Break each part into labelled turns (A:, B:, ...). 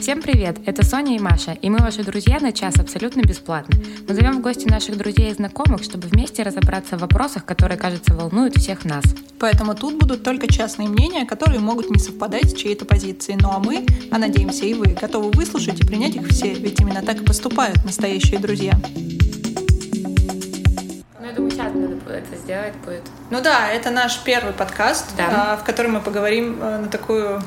A: Всем привет! Это Соня и Маша, и мы ваши друзья на час абсолютно бесплатно. Мы зовем в гости наших друзей и знакомых, чтобы вместе разобраться в вопросах, которые, кажется, волнуют всех нас.
B: Поэтому тут будут только частные мнения, которые могут не совпадать с чьей-то позицией. Ну а мы, а надеемся и вы, готовы выслушать и принять их все, ведь именно так и поступают настоящие друзья.
A: Ну, я думаю, сейчас надо это сделать будет.
B: Ну да, это наш первый подкаст,
A: Да.
B: а, в котором мы поговорим э, на такую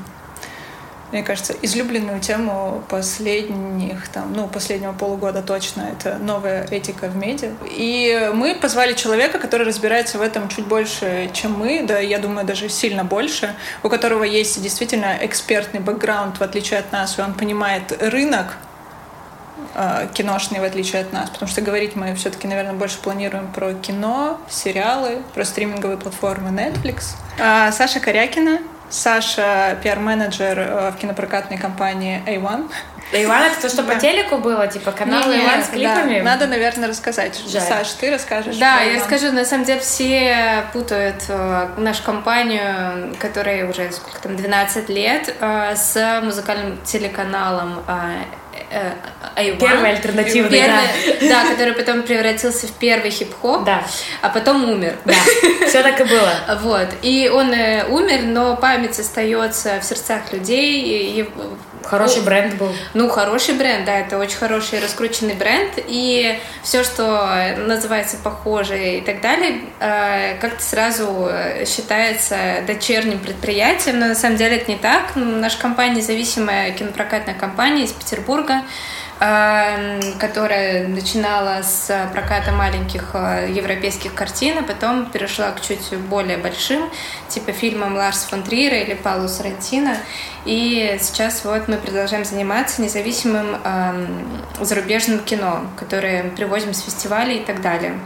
B: мне кажется, излюбленную тему последних, там, ну, последнего полугода точно. Это новая этика в медиа. И мы позвали человека, который разбирается в этом чуть больше, чем мы, да, я думаю, даже сильно больше, у которого есть действительно экспертный бэкграунд, в отличие от нас, и он понимает рынок, э, киношный, в отличие от нас, потому что говорить мы все-таки, наверное, больше планируем про кино, сериалы, про стриминговые платформы Netflix. А, Саша Корякина, Саша пиар-менеджер э, в кинопрокатной компании A1.
A: Иван, это то, что по телеку было, типа канал
B: Не-не,
A: Иван с
B: да,
A: клипами?
B: Надо, наверное, рассказать.
A: Жаль.
B: Саш, ты расскажешь.
C: Да, я
B: A1.
C: скажу, на самом деле все путают э, нашу компанию, которая уже сколько там, 12 лет, э, с музыкальным телеканалом э, э, A1.
A: Первый альтернативный,
C: Первый, да, который потом превратился в первый хип-хоп,
A: Да,
C: а потом умер.
A: да, все так и было.
C: Вот. И он э, умер, но память остается в сердцах людей. и-
A: Хороший
C: О,
A: бренд был.
C: ну, хороший бренд, да, это очень хороший раскрученный бренд, и все, что называется похоже и так далее, э, как-то сразу э, считается дочерним предприятием, но на самом деле это не так. Наша компания независимая кинопрокатная компания из Петербурга, э, которая начинала с проката маленьких э, европейских картин, а потом перешла к чуть более большим, типа фильмам Ларс фон Триера или Паулу Сарантино. И сейчас вот мы продолжаем заниматься независимым эм, зарубежным кино, которое привозим с фестивалей и так далее.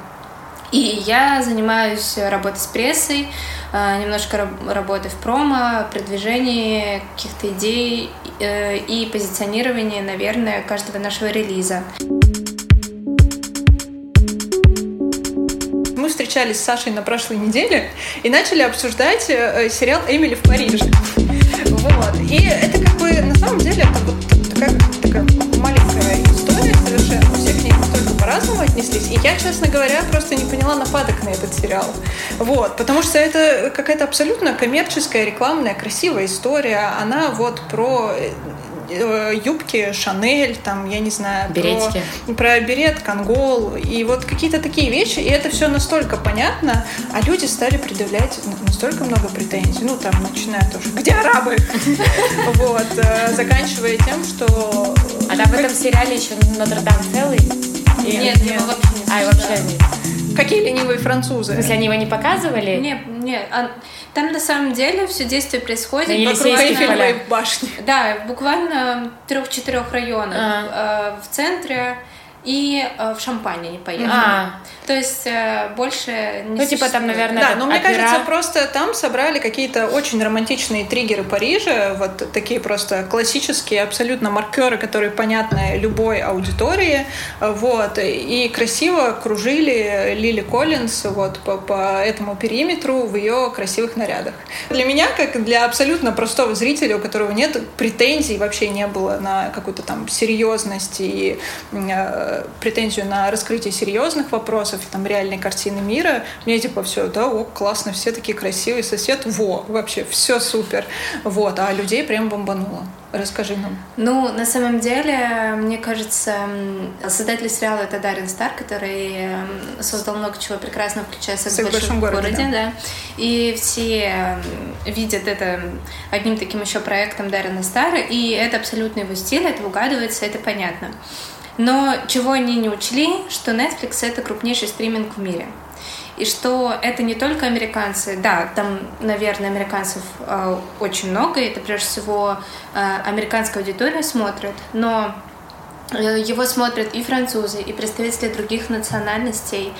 C: И я занимаюсь работой с прессой, э, немножко раб- работой в промо, продвижении каких-то идей э, и позиционировании, наверное, каждого нашего релиза.
B: Мы встречались с Сашей на прошлой неделе и начали обсуждать э, сериал «Эмили в Париже». Вот. И это как бы, на самом деле, это по-разному отнеслись. И я, честно говоря, просто не поняла нападок на этот сериал. Вот. Потому что это какая-то абсолютно коммерческая, рекламная, красивая история. Она вот про э, э, юбки Шанель, там, я не знаю, про-
A: Беретики.
B: про берет, конгол и вот какие-то такие вещи, и это все настолько понятно, а люди стали предъявлять настолько много претензий, ну там начиная тоже, где арабы, вот, э, заканчивая тем, что
A: А в этом сериале еще Нотр-Дам целый? И-
C: Нет, его вообще не
A: А, вообще нет.
B: какие ленивые
A: В
B: французы.
A: смысле, они его не показывали?
C: Нет, нет, а там на самом деле все действие происходит
A: На
C: вокруг Эйфелевой
B: башни.
C: Да, буквально в трех-четырех районах.
A: А.
C: Э, В центре и э, в Шампане не поехали.
A: А,
C: То есть э, больше не
A: ну типа там,
C: существует.
A: наверное,
B: Да, но мне
A: опера.
B: кажется, просто там собрали какие-то очень романтичные триггеры Парижа, вот такие просто классические абсолютно маркеры, которые понятны любой аудитории, вот, и красиво кружили Лили Коллинз вот по, по этому периметру в ее красивых нарядах. Для меня, как для абсолютно простого зрителя, у которого нет претензий, вообще не было на какую-то там серьезность и э, претензию на раскрытие серьезных вопросов, там, реальной картины мира, мне типа все, да, о, классно, все такие красивые, сосед, во, вообще, все супер. Вот, а людей прям бомбануло. Расскажи нам.
C: Ну, на самом деле, мне кажется, создатель сериала это Дарин Стар, который создал много чего прекрасного, включая «Секс в
B: «Секс в
C: большом,
B: городе»,
C: городе», да. И все видят это одним таким еще проектом Дарина Стара, и это абсолютно его стиль, это угадывается, это понятно. Но чего они не учли, что Netflix это крупнейший стриминг в мире. И что это не только американцы, да, там, наверное, американцев э, очень много, это прежде всего э, американская аудитория смотрит, но э, его смотрят и французы, и представители других национальностей.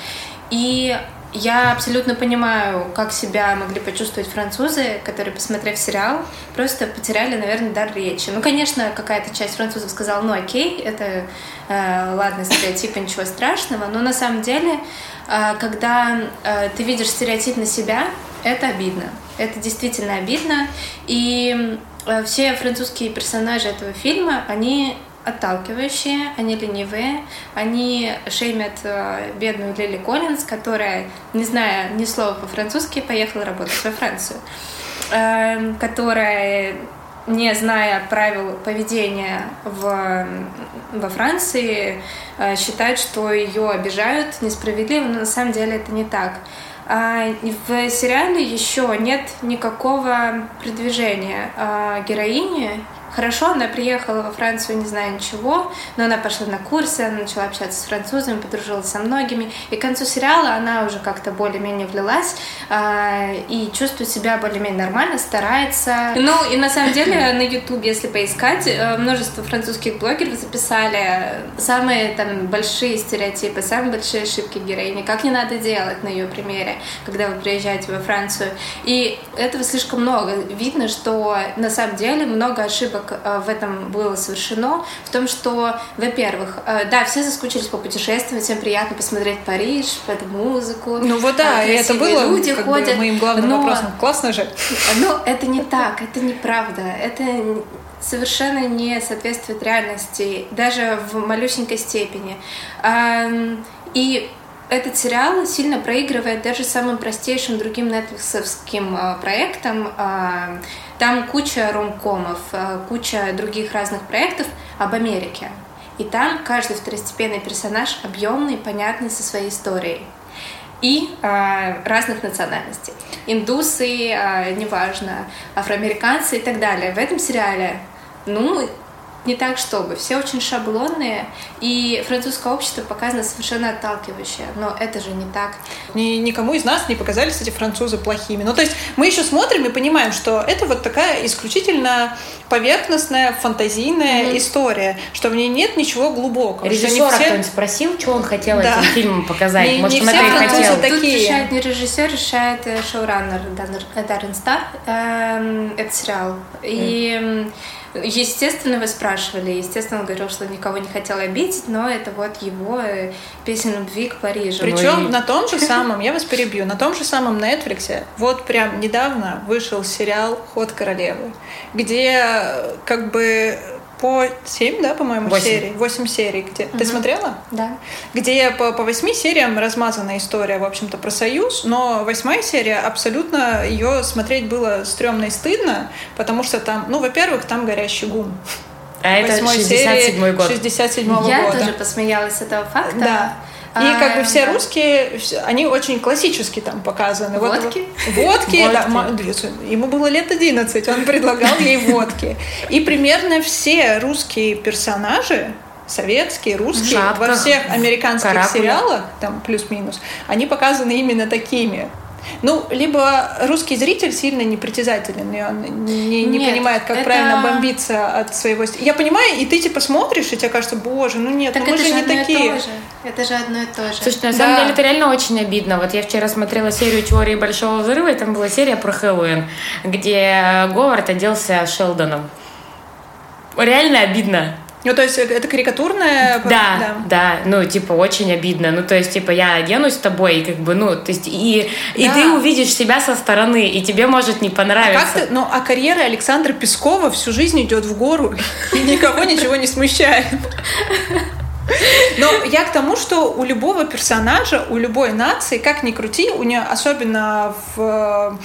C: И я абсолютно понимаю, как себя могли почувствовать французы, которые, посмотрев сериал, просто потеряли, наверное, дар речи. Ну, конечно, какая-то часть французов сказала, ну окей, это э, ладно, стереотипы, ничего страшного, но на самом деле, э, когда э, ты видишь стереотип на себя, это обидно. Это действительно обидно. И э, все французские персонажи этого фильма, они отталкивающие, они ленивые, они шеймят э, бедную Лили Коллинз, которая, не зная ни слова по-французски, поехала работать во Францию, э, которая не зная правил поведения в, во Франции, э, считает, что ее обижают несправедливо, но на самом деле это не так. А в сериале еще нет никакого продвижения а героини, Хорошо, она приехала во Францию, не зная ничего, но она пошла на курсы, она начала общаться с французами, подружилась со многими. И к концу сериала она уже как-то более-менее влилась э, и чувствует себя более-менее нормально, старается. Ну и на самом деле на YouTube, если поискать, э, множество французских блогеров записали самые там большие стереотипы, самые большие ошибки героини, как не надо делать на ее примере, когда вы приезжаете во Францию. И этого слишком много. Видно, что на самом деле много ошибок Э, в этом было совершено, в том, что, во-первых, э, да, все заскучились по путешествиям, всем приятно посмотреть Париж, эту музыку.
B: Ну вот да, и это было люди как ходят, бы, моим главным но, вопросом. Классно же.
C: Но это не так, это неправда. Это совершенно не соответствует реальности, даже в малюсенькой степени. И этот сериал сильно проигрывает даже самым простейшим другим нетфликсовским а, проектам. А, там куча ромкомов, а, куча других разных проектов об Америке. И там каждый второстепенный персонаж объемный, понятный со своей историей. И э, разных национальностей. Индусы, э, неважно, афроамериканцы и так далее. В этом сериале, ну, не так, чтобы. Все очень шаблонные, и французское общество показано совершенно отталкивающее. Но это же не так.
B: Ни, никому из нас не показались эти французы плохими. Ну, то есть мы еще смотрим и понимаем, что это вот такая исключительно поверхностная, фантазийная mm-hmm. история, что в ней нет ничего глубокого.
A: Режиссера все... кто-нибудь спросил, что он хотел да. этим фильмом показать? Не, Может, не он это и хотел?
C: Такие. Тут решает не режиссер, решает э, шоураннер Даррен Стар. Эм, это сериал. Mm. И Естественно, вы спрашивали, естественно, он говорил, что никого не хотел обидеть, но это вот его э, песня любви к Парижу.
B: Причем ну и... на том же самом, я вас перебью, на том же самом Netflix вот прям недавно вышел сериал «Ход королевы», где как бы по 7, да, по-моему, 8. серий. 8 серий. Где... Угу. Ты смотрела?
C: Да.
B: Где по, по 8 сериям размазана история, в общем-то, про Союз, но восьмая серия абсолютно ее смотреть было стрёмно и стыдно, потому что там, ну, во-первых, там горящий гум.
A: А это 67 год.
B: 67 года.
C: Я тоже посмеялась с этого факта.
B: Да. И как бы все русские, они очень классически там показаны.
C: Водки?
B: Вот, водки, да. Ему было лет 11, он предлагал ей водки. И примерно все русские персонажи, советские, русские, во всех американских сериалах, там плюс-минус, они показаны именно такими. Ну, либо русский зритель сильно непритязателен, и он не, не нет, понимает, как это... правильно бомбиться от своего... Я понимаю, и ты типа смотришь, и тебе кажется, боже, ну нет,
C: так
B: ну мы же не такие.
C: Это же одно и то же.
A: Слушай, на да. самом деле это реально очень обидно. Вот я вчера смотрела серию «Теории Большого Взрыва», и там была серия про Хэллоуин, где Говард оделся Шелдоном. Реально обидно.
B: Ну, то есть это карикатурная...
A: Да, да, да, ну, типа, очень обидно. Ну, то есть, типа, я оденусь с тобой, и как бы, ну, то есть, и, и ты увидишь себя со стороны, и тебе может не понравиться.
B: А как ты, ну, а карьера Александра Пескова всю жизнь идет в гору, и никого ничего не смущает. Но я к тому, что у любого персонажа, у любой нации, как ни крути, у нее особенно в,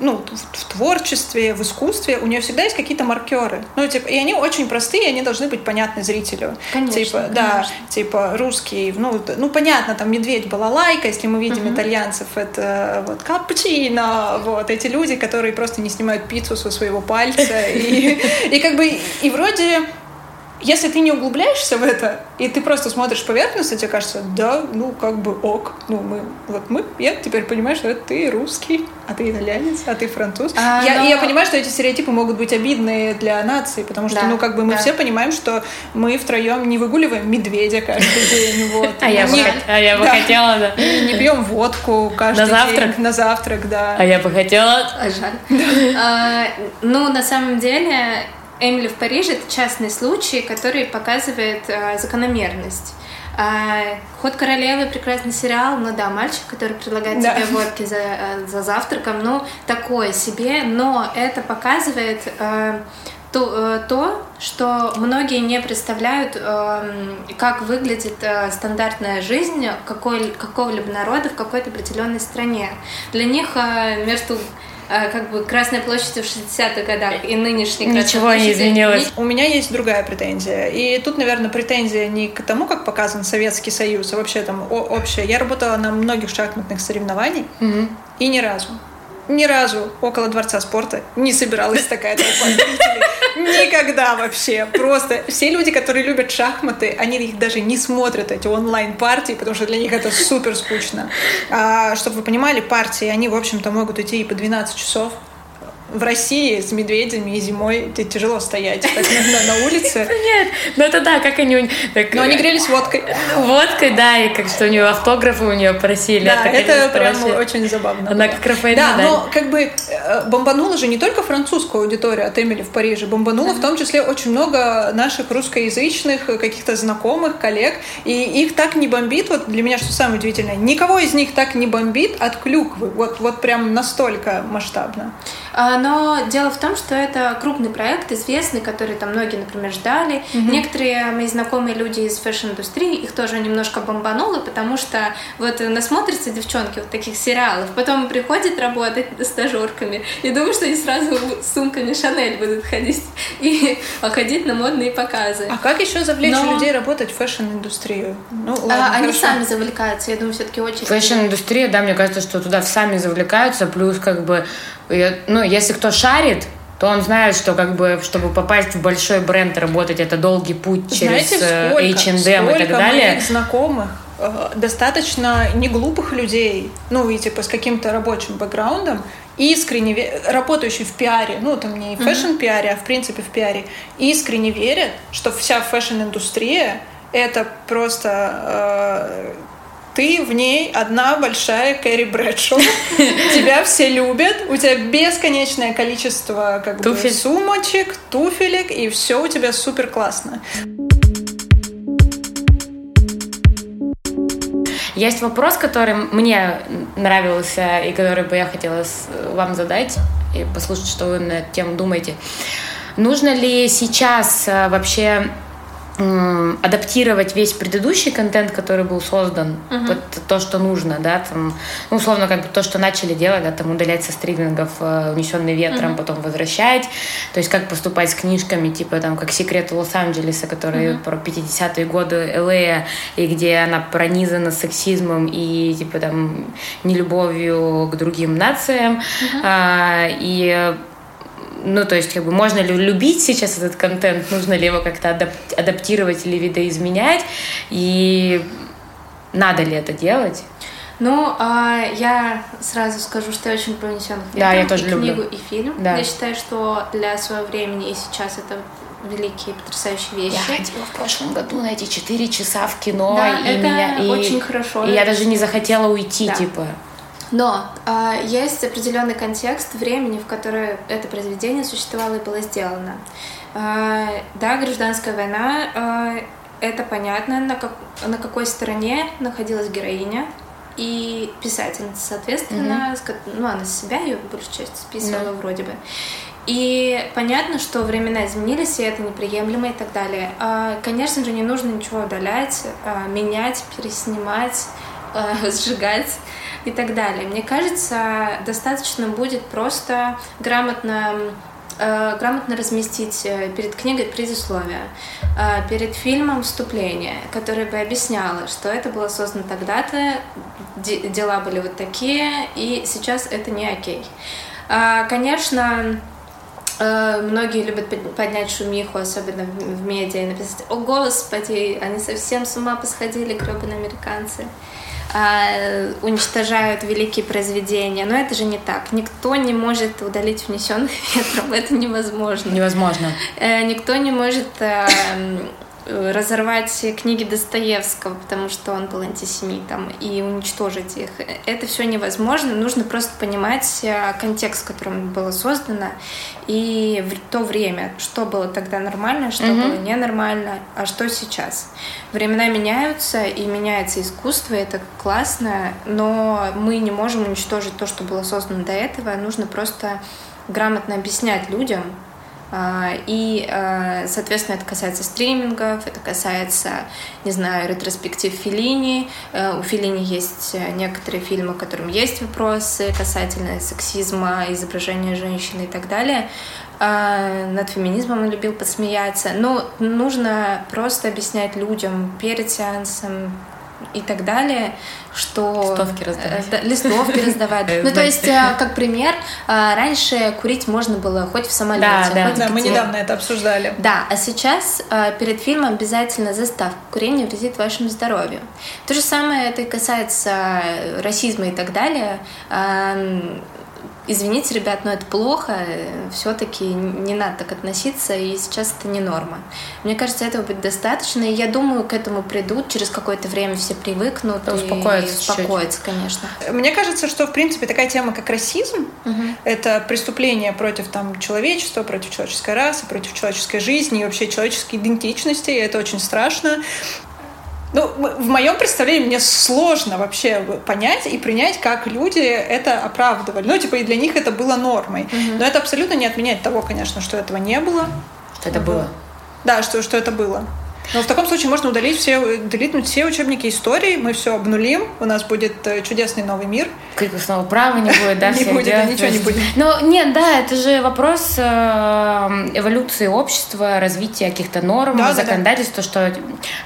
B: ну, в творчестве, в искусстве, у нее всегда есть какие-то маркеры. Ну, типа, и они очень простые, они должны быть понятны зрителю.
C: Конечно,
B: типа,
C: конечно.
B: да, типа русский, ну, ну, понятно, там медведь была лайка, если мы видим uh-huh. итальянцев, это вот капучино, вот эти люди, которые просто не снимают пиццу со своего пальца, и, и как бы, и вроде если ты не углубляешься в это, и ты просто смотришь поверхностно, тебе кажется, да, ну, как бы ок. Ну, мы, вот мы, я теперь понимаю, что это ты русский, а ты итальянец, а ты француз. А, я, но... я понимаю, что эти стереотипы могут быть обидные для нации, потому что, да, ну, как бы мы да. все понимаем, что мы втроем не выгуливаем медведя каждый день, вот.
A: А я бы, а хотела, да.
B: Не пьем водку каждый
A: день. На завтрак?
B: На завтрак, да.
A: А я бы хотела...
C: А жаль. Ну, на самом деле, Эмили в Париже — это частный случай, который показывает э, закономерность. А, Ход королевы прекрасный сериал, ну да, мальчик, который предлагает да. тебе водки за, э, за завтраком, ну такое себе, но это показывает э, то, э, то, что многие не представляют, э, как выглядит э, стандартная жизнь какой, какого-либо народа в какой-то определенной стране. Для них э, между как бы Красной площади в 60-х годах и нынешней Красной
A: Ничего площади. не изменилось.
B: У меня есть другая претензия. И тут, наверное, претензия не к тому, как показан Советский Союз, а вообще там общее. Я работала на многих шахматных соревнованиях, угу. и ни разу ни разу около Дворца спорта не собиралась такая толпа. Никогда вообще. Просто все люди, которые любят шахматы, они их даже не смотрят, эти онлайн-партии, потому что для них это супер скучно. А, чтобы вы понимали, партии, они, в общем-то, могут идти и по 12 часов в России с медведями и зимой тебе тяжело стоять так, на, на улице.
A: Нет, ну это да, как они...
B: Так, Но они грелись водкой.
A: Водкой, да, и как что у нее автографы у нее просили.
B: Да, это, это прям очень забавно.
A: Она как Рафаэль
B: Да, но как бы э, бомбанула же не только французскую аудиторию от Эмили в Париже, бомбанула в том числе очень много наших русскоязычных каких-то знакомых, коллег, и их так не бомбит, вот для меня что самое удивительное, никого из них так не бомбит от клюквы, вот, вот прям настолько масштабно.
C: А, но дело в том, что это крупный проект, известный, который там многие, например, ждали. Mm-hmm. Некоторые мои знакомые люди из фэшн-индустрии, их тоже немножко бомбануло, потому что вот насмотрятся девчонки вот таких сериалов, потом приходят работать стажерками и думают, что они сразу с сумками Шанель будут ходить и ходить на модные показы.
B: А как еще завлечь Но... людей работать в фэшн-индустрию?
C: Ну, ладно, а, они сами завлекаются, я думаю, все-таки очень...
A: Фэшн-индустрия, да, мне кажется, что туда сами завлекаются, плюс как бы ну, если кто шарит, то он знает, что как бы, чтобы попасть в большой бренд, работать, это долгий путь Знаете, через э, сколько, H&M и так далее.
B: Моих знакомых э, достаточно неглупых людей, ну и типа с каким-то рабочим бэкграундом, искренне работающие в пиаре, ну там не в фэшн-пиаре, а в принципе в пиаре, искренне верят, что вся фэшн-индустрия это просто э, ты в ней одна большая Кэрри Брэдшоу. Тебя все любят, у тебя бесконечное количество как бы, сумочек, туфелек, и все у тебя супер классно.
A: Есть вопрос, который мне нравился и который бы я хотела вам задать и послушать, что вы на эту тему думаете. Нужно ли сейчас э, вообще адаптировать весь предыдущий контент, который был создан, uh-huh. под то, что нужно, да, там, ну, условно, как бы то, что начали делать, да, там, удалять со стримингов э, «Унесенный ветром», uh-huh. потом возвращать, то есть как поступать с книжками, типа, там, как «Секреты Лос-Анджелеса», которые uh-huh. про 50-е годы Л.А., и где она пронизана сексизмом и, типа, там, нелюбовью к другим нациям, uh-huh. а, и ну, то есть, как бы, можно ли любить сейчас этот контент, нужно ли его как-то адап- адаптировать или видоизменять, и надо ли это делать?
C: Ну, а, я сразу скажу, что я очень про унесенных
A: Да, я тоже
C: и
A: люблю.
C: книгу, и фильм. Да. Я считаю, что для своего времени и сейчас это великие, потрясающие вещи.
A: Я ходила в прошлом году на эти четыре часа в кино,
C: да,
A: и
C: это
A: меня и
C: очень хорошо.
A: И я даже не захотела уйти, да. типа.
C: Но э, есть определенный контекст времени, в которое это произведение существовало и было сделано. Э, да, гражданская война, э, это понятно, на, как, на какой стороне находилась героиня и писательница, соответственно, mm-hmm. ну, она себя ее большую часть списывала mm-hmm. вроде бы. И понятно, что времена изменились, и это неприемлемо и так далее. Конечно же, не нужно ничего удалять, менять, переснимать, сжигать и так далее. Мне кажется, достаточно будет просто грамотно э, грамотно разместить э, перед книгой предисловие, э, перед фильмом вступление, которое бы объясняло, что это было создано тогда-то, дела были вот такие, и сейчас это не окей. А, конечно, Многие любят поднять шумиху, особенно в медиа, и написать «О, Господи, они совсем с ума посходили, гребаные американцы». А, уничтожают великие произведения. Но это же не так. Никто не может удалить внесенных ветром. Это невозможно.
A: Невозможно.
C: Э, никто не может э, разорвать книги Достоевского, потому что он был антисемитом, и уничтожить их. Это все невозможно. Нужно просто понимать э, контекст, в котором было создано, и в то время, что было тогда нормально, что mm-hmm. было ненормально, а что сейчас. Времена меняются, и меняется искусство, и это классно, но мы не можем уничтожить то, что было создано до этого. Нужно просто грамотно объяснять людям, и, а, соответственно, это касается стримингов, это касается, не знаю, ретроспектив Филини. Э, у Филини есть некоторые фильмы, которым есть вопросы касательно сексизма, изображения женщины и так далее. А, над феминизмом он любил посмеяться. Но нужно просто объяснять людям перед сеансом, и так далее, что...
A: Листовки раздавать.
C: Да, листовки раздавать. Ну, то есть, э, как пример, э, раньше курить можно было хоть в самолете,
B: Да,
C: да,
B: да, мы недавно это обсуждали.
C: Да, а сейчас э, перед фильмом обязательно заставка «Курение вредит вашему здоровью». То же самое это и касается расизма и так далее извините, ребят, но это плохо, все-таки не надо так относиться, и сейчас это не норма. Мне кажется, этого будет достаточно, и я думаю, к этому придут, через какое-то время все привыкнут
A: да, успокоятся,
C: и успокоятся, конечно.
B: Мне кажется, что, в принципе, такая тема, как расизм, угу. это преступление против там, человечества, против человеческой расы, против человеческой жизни и вообще человеческой идентичности, и это очень страшно. Ну, в моем представлении мне сложно вообще понять и принять, как люди это оправдывали. Ну, типа, и для них это было нормой. Угу. Но это абсолютно не отменяет того, конечно, что этого не было.
A: Что это было.
B: Да, что, что это было. Но в таком случае можно удалить все, делитнуть все учебники истории, мы все обнулим, у нас будет э, чудесный новый мир.
A: Как снова права не будет, да?
B: Не будет, ничего не будет.
A: Но нет, да, это же вопрос э, эволюции общества, развития каких-то норм, законодательства, что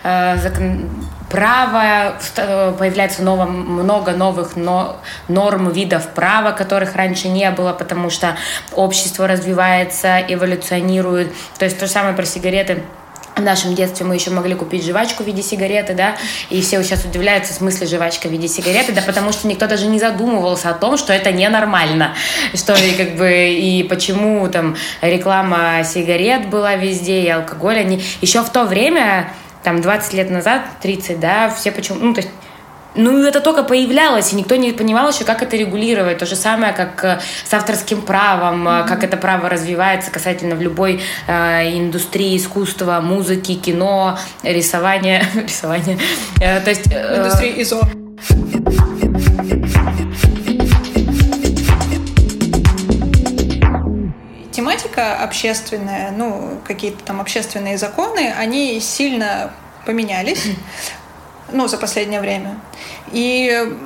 A: э, право, появляется ново, много новых но, норм, видов права, которых раньше не было, потому что общество развивается, эволюционирует. То есть то же самое про сигареты в нашем детстве мы еще могли купить жвачку в виде сигареты, да, и все сейчас удивляются, в смысле жвачка в виде сигареты, да потому что никто даже не задумывался о том, что это ненормально, что и как бы, и почему там реклама сигарет была везде, и алкоголь, они еще в то время, там 20 лет назад, 30, да, все почему, ну, то есть ну, это только появлялось, и никто не понимал еще, как это регулировать. То же самое, как э, с авторским правом, mm-hmm. как это право развивается касательно в любой э, индустрии искусства, музыки, кино, рисования. рисования. Э, то есть...
B: Э, Индустрии ИЗО. тематика общественная, ну, какие-то там общественные законы, они сильно поменялись ну, за последнее время. И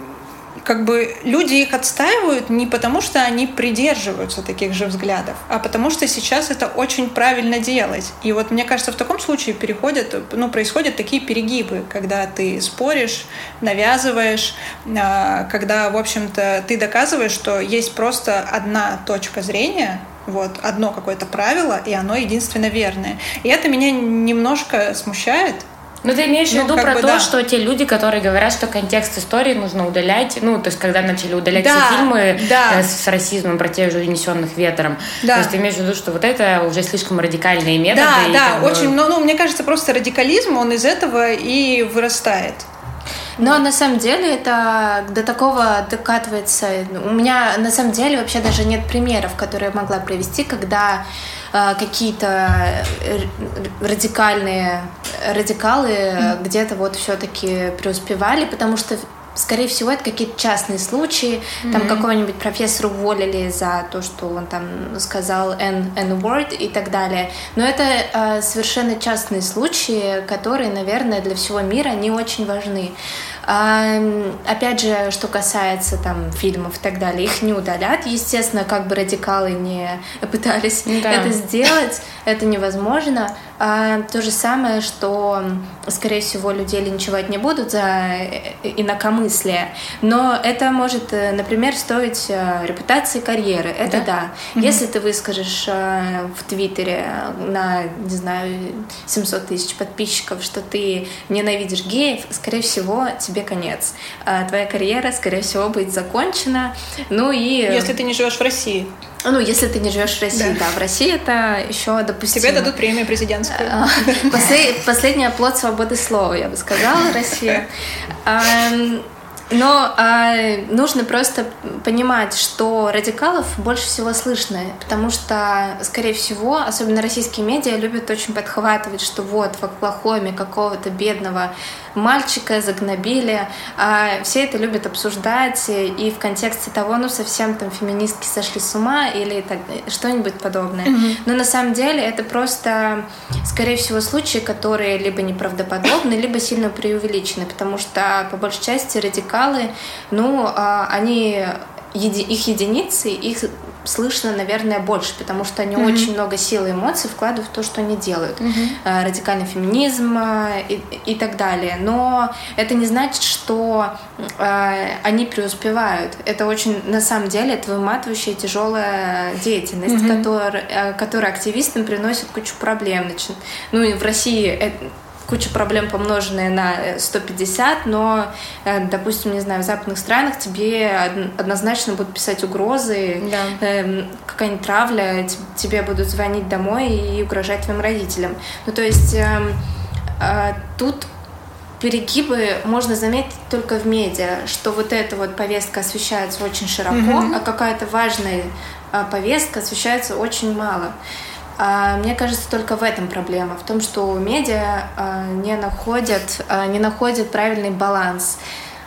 B: как бы люди их отстаивают не потому, что они придерживаются таких же взглядов, а потому что сейчас это очень правильно делать. И вот мне кажется, в таком случае переходят, ну, происходят такие перегибы, когда ты споришь, навязываешь, а, когда, в общем-то, ты доказываешь, что есть просто одна точка зрения, вот, одно какое-то правило, и оно единственно верное. И это меня немножко смущает,
A: ну, ты имеешь в ну, виду про бы, то, да. что те люди, которые говорят, что контекст истории нужно удалять, ну, то есть, когда начали удалять да, все фильмы да. Э, с, с расизмом про тех же унесенных ветром. Да. То есть, ты имеешь в виду, что вот это уже слишком радикальные методы.
B: Да, и, да, очень, ну, ну, мне кажется, просто радикализм, он из этого и вырастает.
C: Но на самом деле это до такого докатывается. У меня на самом деле вообще даже нет примеров, которые я могла привести, когда э, какие-то радикальные радикалы mm-hmm. где-то вот все-таки преуспевали, потому что скорее всего, это какие-то частные случаи. Mm-hmm. Там какого-нибудь профессора уволили за то, что он там сказал N-word и так далее. Но это э, совершенно частные случаи, которые, наверное, для всего мира не очень важны. Опять же, что касается там фильмов и так далее, их не удалят. Естественно, как бы радикалы не пытались да. это сделать, это невозможно. А, то же самое, что, скорее всего, людей линчевать не будут за инакомыслие, но это может, э, например, стоить э, репутации карьеры. Это да. да. Угу. Если ты выскажешь э, в Твиттере на, не знаю, 700 тысяч подписчиков, что ты ненавидишь геев, скорее всего, тебе тебе конец. А, твоя карьера, скорее всего, будет закончена. Ну и...
B: Если ты не живешь в России.
C: Ну, если ты не живешь в России, да. да. В России это еще допустимо.
B: Тебе дадут премию президентскую. А,
C: последний оплот свободы слова, я бы сказала, Россия. Но э, нужно просто понимать, что радикалов больше всего слышно, потому что, скорее всего, особенно российские медиа любят очень подхватывать, что вот в Оклахоме какого-то бедного мальчика загнобили. А все это любят обсуждать и в контексте того, ну, совсем там феминистки сошли с ума или что-нибудь подобное. Mm-hmm. Но на самом деле это просто, скорее всего, случаи, которые либо неправдоподобны, либо сильно преувеличены, потому что по большей части радикалы, ну, а, они их единицы, их слышно, наверное, больше, потому что они mm-hmm. очень много сил и эмоций вкладывают в то, что они делают. Mm-hmm. Радикальный феминизм э, и, и так далее. Но это не значит, что э, они преуспевают. Это очень, на самом деле, это выматывающая тяжелая деятельность, mm-hmm. которая, которая активистам приносит кучу проблем. Ну, и в России куча проблем, помноженные на 150, э, но, э, допустим, не знаю, в западных странах тебе однозначно будут писать угрозы, да. Эм, какая-нибудь травля, тебе будут звонить домой и угрожать твоим родителям. Ну, то есть эм, э, тут перегибы можно заметить только в медиа, что вот эта вот повестка освещается очень широко, mm-hmm. а какая-то важная повестка освещается очень мало. А, мне кажется, только в этом проблема, в том, что медиа а, не находят, а, не находят правильный баланс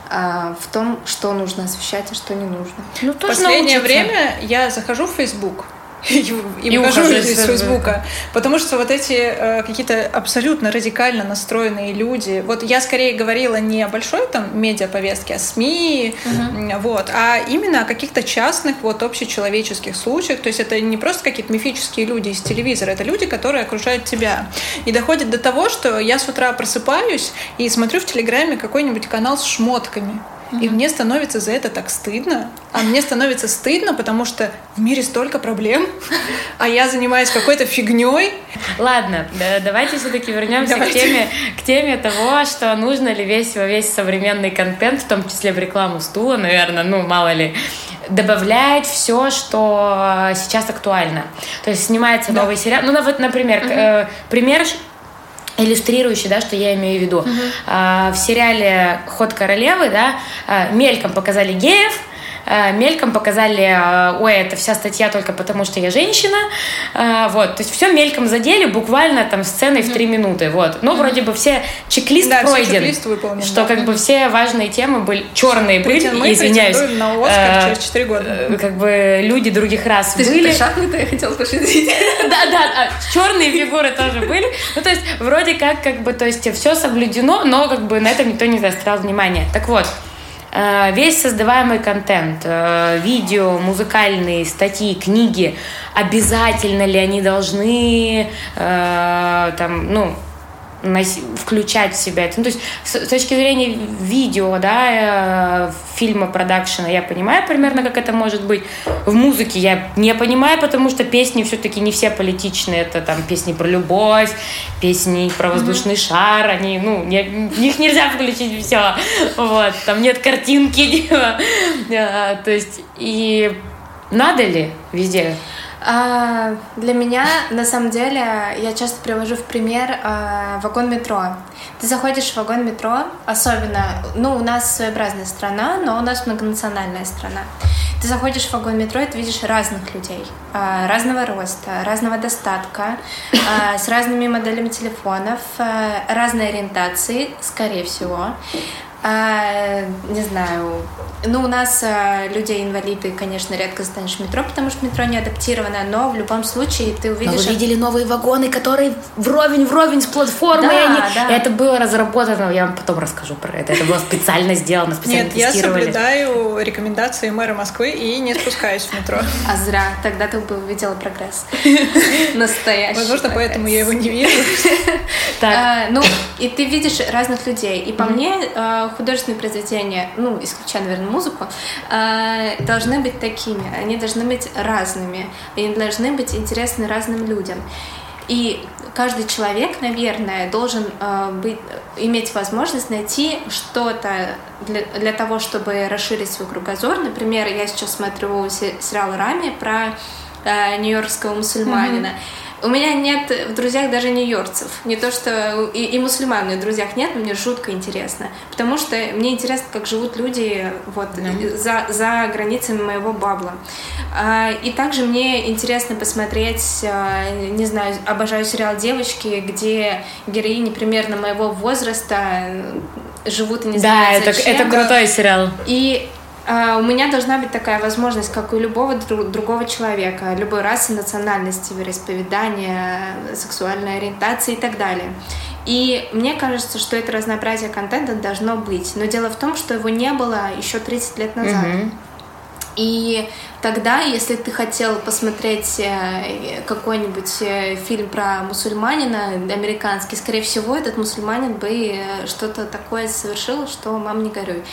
C: в том, что нужно освещать, а что не нужно.
B: Ну, в последнее научиться. время я захожу в Facebook, и, и выхожу из Фейсбука. Потому что вот эти э, какие-то абсолютно радикально настроенные люди, вот я скорее говорила не о большой там медиаповестке, а СМИ, угу. вот, а именно о каких-то частных вот общечеловеческих случаях. То есть это не просто какие-то мифические люди из телевизора, это люди, которые окружают тебя. И доходит до того, что я с утра просыпаюсь и смотрю в Телеграме какой-нибудь канал с шмотками. И мне становится за это так стыдно. А мне становится стыдно, потому что в мире столько проблем, а я занимаюсь какой-то фигней.
A: Ладно, да, давайте все-таки вернемся к теме, к теме того, что нужно ли весь весь современный контент, в том числе в рекламу стула, наверное, ну мало ли, добавлять все, что сейчас актуально. То есть снимается да. новый сериал. Ну, вот, например, угу. э, пример иллюстрирующий, да, что я имею в виду. Uh-huh. А, в сериале «Ход королевы», да, а, мельком показали геев, мельком показали, э, ой, это вся статья только потому, что я женщина, э, вот, то есть все мельком задели, буквально там сценой в три минуты, вот, ну, вроде бы все чек-лист да, пройден, чек выполнен, что да. как бы все важные темы были, черные были, мы извиняюсь,
B: на Оскар через 4 года.
A: как бы люди других рас
C: Ты
A: были.
C: Ты шахматы я хотела пошутить.
A: Да, да, а черные фигуры тоже были, ну, то есть вроде как, как бы, то есть все соблюдено, но как бы на этом никто не заострял внимание. Так вот, Э, весь создаваемый контент, э, видео, музыкальные статьи, книги, обязательно ли они должны э, там, ну, включать в себя это. Ну, то есть с, точки зрения видео, да, э, фильма, продакшена, я понимаю примерно, как это может быть. В музыке я не понимаю, потому что песни все-таки не все политичные. Это там песни про любовь, песни про воздушный mm-hmm. шар, они, ну, не, их нельзя включить все. Вот, там нет картинки. Э, то есть, и надо ли везде
C: а, для меня, на самом деле, я часто привожу в пример а, вагон метро. Ты заходишь в вагон метро, особенно, ну, у нас своеобразная страна, но у нас многонациональная страна. Ты заходишь в вагон метро, и ты видишь разных людей, а, разного роста, разного достатка, с разными моделями телефонов, а, разной ориентации, скорее всего. А, не знаю. Ну, у нас а, людей-инвалиды, конечно, редко застанешь в метро, потому что метро не адаптировано, но в любом случае ты увидишь... Но
A: вы видели новые вагоны, которые вровень-вровень с платформой. Да, они... да. Это было разработано, я вам потом расскажу про это. Это было специально сделано, специально
B: Нет, я соблюдаю рекомендации мэра Москвы и не спускаюсь в метро.
C: А зря. Тогда ты бы увидела прогресс. Настоящий
B: Возможно, поэтому я его не вижу.
C: А, ну, и ты видишь разных людей. И по мне художественные произведения, ну, исключая, наверное, музыку, э, должны быть такими. Они должны быть разными. Они должны быть интересны разным людям. И каждый человек, наверное, должен э, быть, иметь возможность найти что-то для, для того, чтобы расширить свой кругозор. Например, я сейчас смотрю сериал «Рами» про э, нью-йоркского мусульманина. Mm-hmm у меня нет в друзьях даже нью-йоркцев. Не то, что и, и мусульман в друзьях нет, но мне жутко интересно. Потому что мне интересно, как живут люди вот, mm. за, за границами моего бабла. А, и также мне интересно посмотреть, а, не знаю, обожаю сериал «Девочки», где героини примерно моего возраста живут и не знают
A: Да, это, это крутой сериал.
C: И у меня должна быть такая возможность, как у любого другого человека, любой расы, национальности, вероисповедания, сексуальной ориентации и так далее. И мне кажется, что это разнообразие контента должно быть. Но дело в том, что его не было еще 30 лет назад. Mm-hmm. И тогда, если ты хотел посмотреть э, какой-нибудь э, фильм про мусульманина американский, скорее всего, этот мусульманин бы э, что-то такое совершил, что мам не горюй.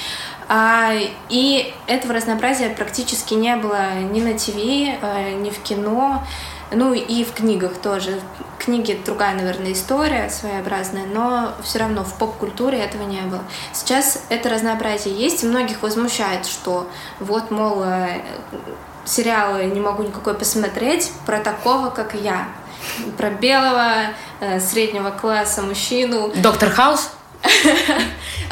C: А, и этого разнообразия практически не было ни на ТВ, ни в кино. Ну и в книгах тоже. Книги другая, наверное, история своеобразная, но все равно в поп-культуре этого не было. Сейчас это разнообразие есть, и многих возмущает, что вот, мол, э, сериалы не могу никакой посмотреть про такого, как я. Про белого, э, среднего класса мужчину.
A: Доктор Хаус?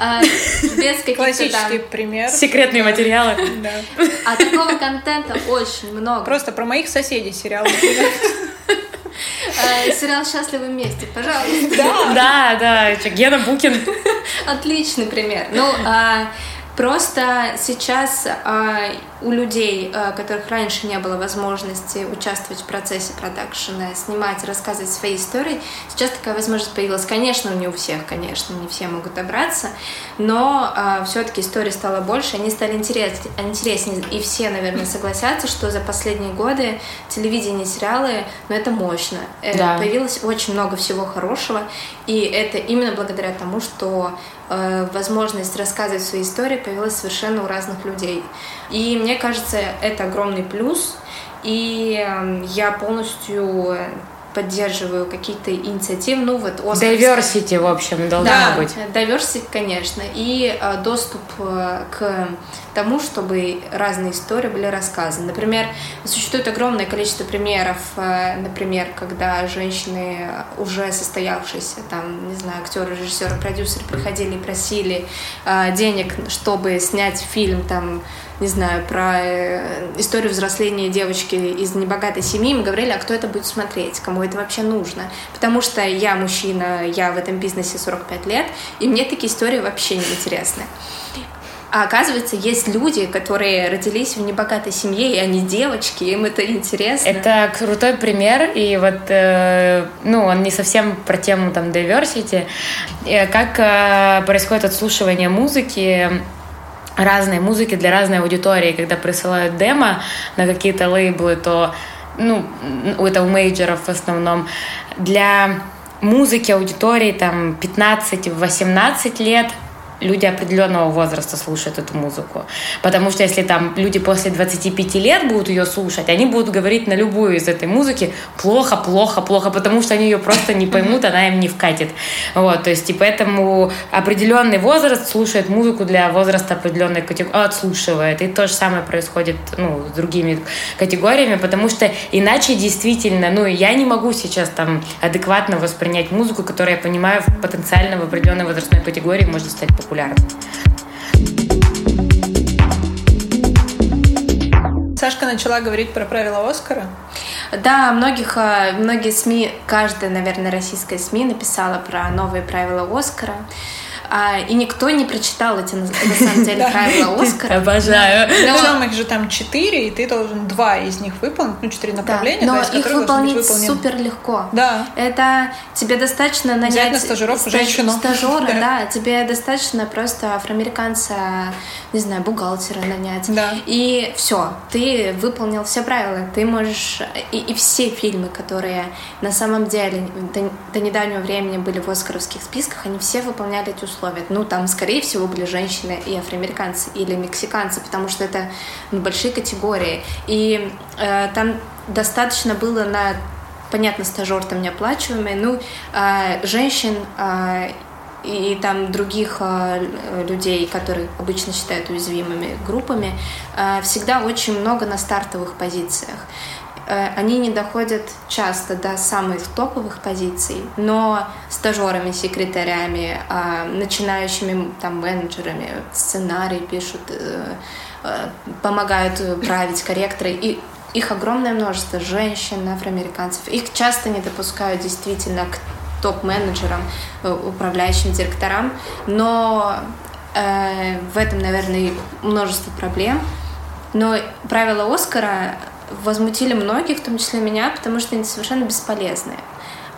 C: А, без каких-то
B: Классический пример.
A: Секретные материалы.
C: Да. А такого контента очень много.
B: Просто про моих соседей сериал.
C: А, сериал «Счастливы вместе», пожалуйста.
A: Да, да, Гена Букин.
C: Отличный пример. Ну, а, Просто сейчас у людей, э, которых раньше не было возможности участвовать в процессе продакшена, снимать, рассказывать свои истории, сейчас такая возможность появилась. Конечно, не у всех, конечно, не все могут добраться, но э, все-таки истории стало больше, они стали интерес, интереснее, и все, наверное, согласятся, что за последние годы телевидение, сериалы, ну это мощно. Э, да. Появилось очень много всего хорошего, и это именно благодаря тому, что Э, возможность рассказывать свои истории появилась совершенно у разных людей. И мне кажется, это огромный плюс. И эм, я полностью поддерживаю какие-то инициативы, ну вот
A: Оскарская. Diversity, в общем, должна
C: да,
A: быть.
C: diversity, конечно, и э, доступ э, к тому, чтобы разные истории были рассказаны. Например, существует огромное количество примеров, э, например, когда женщины уже состоявшиеся, там, не знаю, актеры, режиссеры, продюсеры приходили и просили денег, чтобы снять фильм, там, не знаю, про э, историю взросления девочки из небогатой семьи, мы говорили, а кто это будет смотреть, кому это вообще нужно. Потому что я мужчина, я в этом бизнесе 45 лет, и мне такие истории вообще не интересны. А оказывается, есть люди, которые родились в небогатой семье, и они девочки, им это интересно.
A: Это крутой пример, и вот, э, ну, он не совсем про тему там diversity. Э, как э, происходит отслушивание музыки разной музыки для разной аудитории. Когда присылают демо на какие-то лейблы, то ну, у мейджеров в основном, для музыки аудитории там 15-18 лет – люди определенного возраста слушают эту музыку. Потому что если там люди после 25 лет будут ее слушать, они будут говорить на любую из этой музыки плохо, плохо, плохо, потому что они ее просто не поймут, она им не вкатит. Вот, то есть, и поэтому определенный возраст слушает музыку для возраста определенной категории, отслушивает. И то же самое происходит ну, с другими категориями, потому что иначе действительно, ну, я не могу сейчас там адекватно воспринять музыку, которую я понимаю потенциально в определенной возрастной категории может стать популярной популярной.
B: Сашка начала говорить про правила Оскара.
C: Да, многих, э, многие СМИ, каждая, наверное, российская СМИ написала про новые правила Оскара. А, и никто не прочитал эти, на самом деле, правила Оскара.
A: Обожаю.
B: Причем их же там четыре, и ты должен два из них выполнить, ну, четыре направления,
C: но их выполнить супер легко.
B: Да.
C: Это тебе достаточно нанять... Взять
B: на стажировку женщину.
C: Стажера, да. Тебе достаточно просто афроамериканца, не знаю, бухгалтера нанять.
B: Да.
C: И все, ты выполнил все правила. Ты можешь... И, и все фильмы, которые на самом деле до, до недавнего времени были в оскаровских списках, они все выполняли эти условия. Ну, там, скорее всего, были женщины и афроамериканцы или мексиканцы, потому что это ну, большие категории. И э, там достаточно было на понятно, стажер там неоплачиваемый, ну, э, женщин э, и там других э, людей, которые обычно считают уязвимыми группами, э, всегда очень много на стартовых позициях. Э, они не доходят часто до самых топовых позиций, но стажерами, секретарями, начинающими там менеджерами сценарий пишут, помогают править корректоры и их огромное множество женщин, афроамериканцев. Их часто не допускают действительно к топ-менеджерам, э, управляющим директорам, но э, в этом, наверное, множество проблем. Но правила Оскара возмутили многих, в том числе меня, потому что они совершенно бесполезные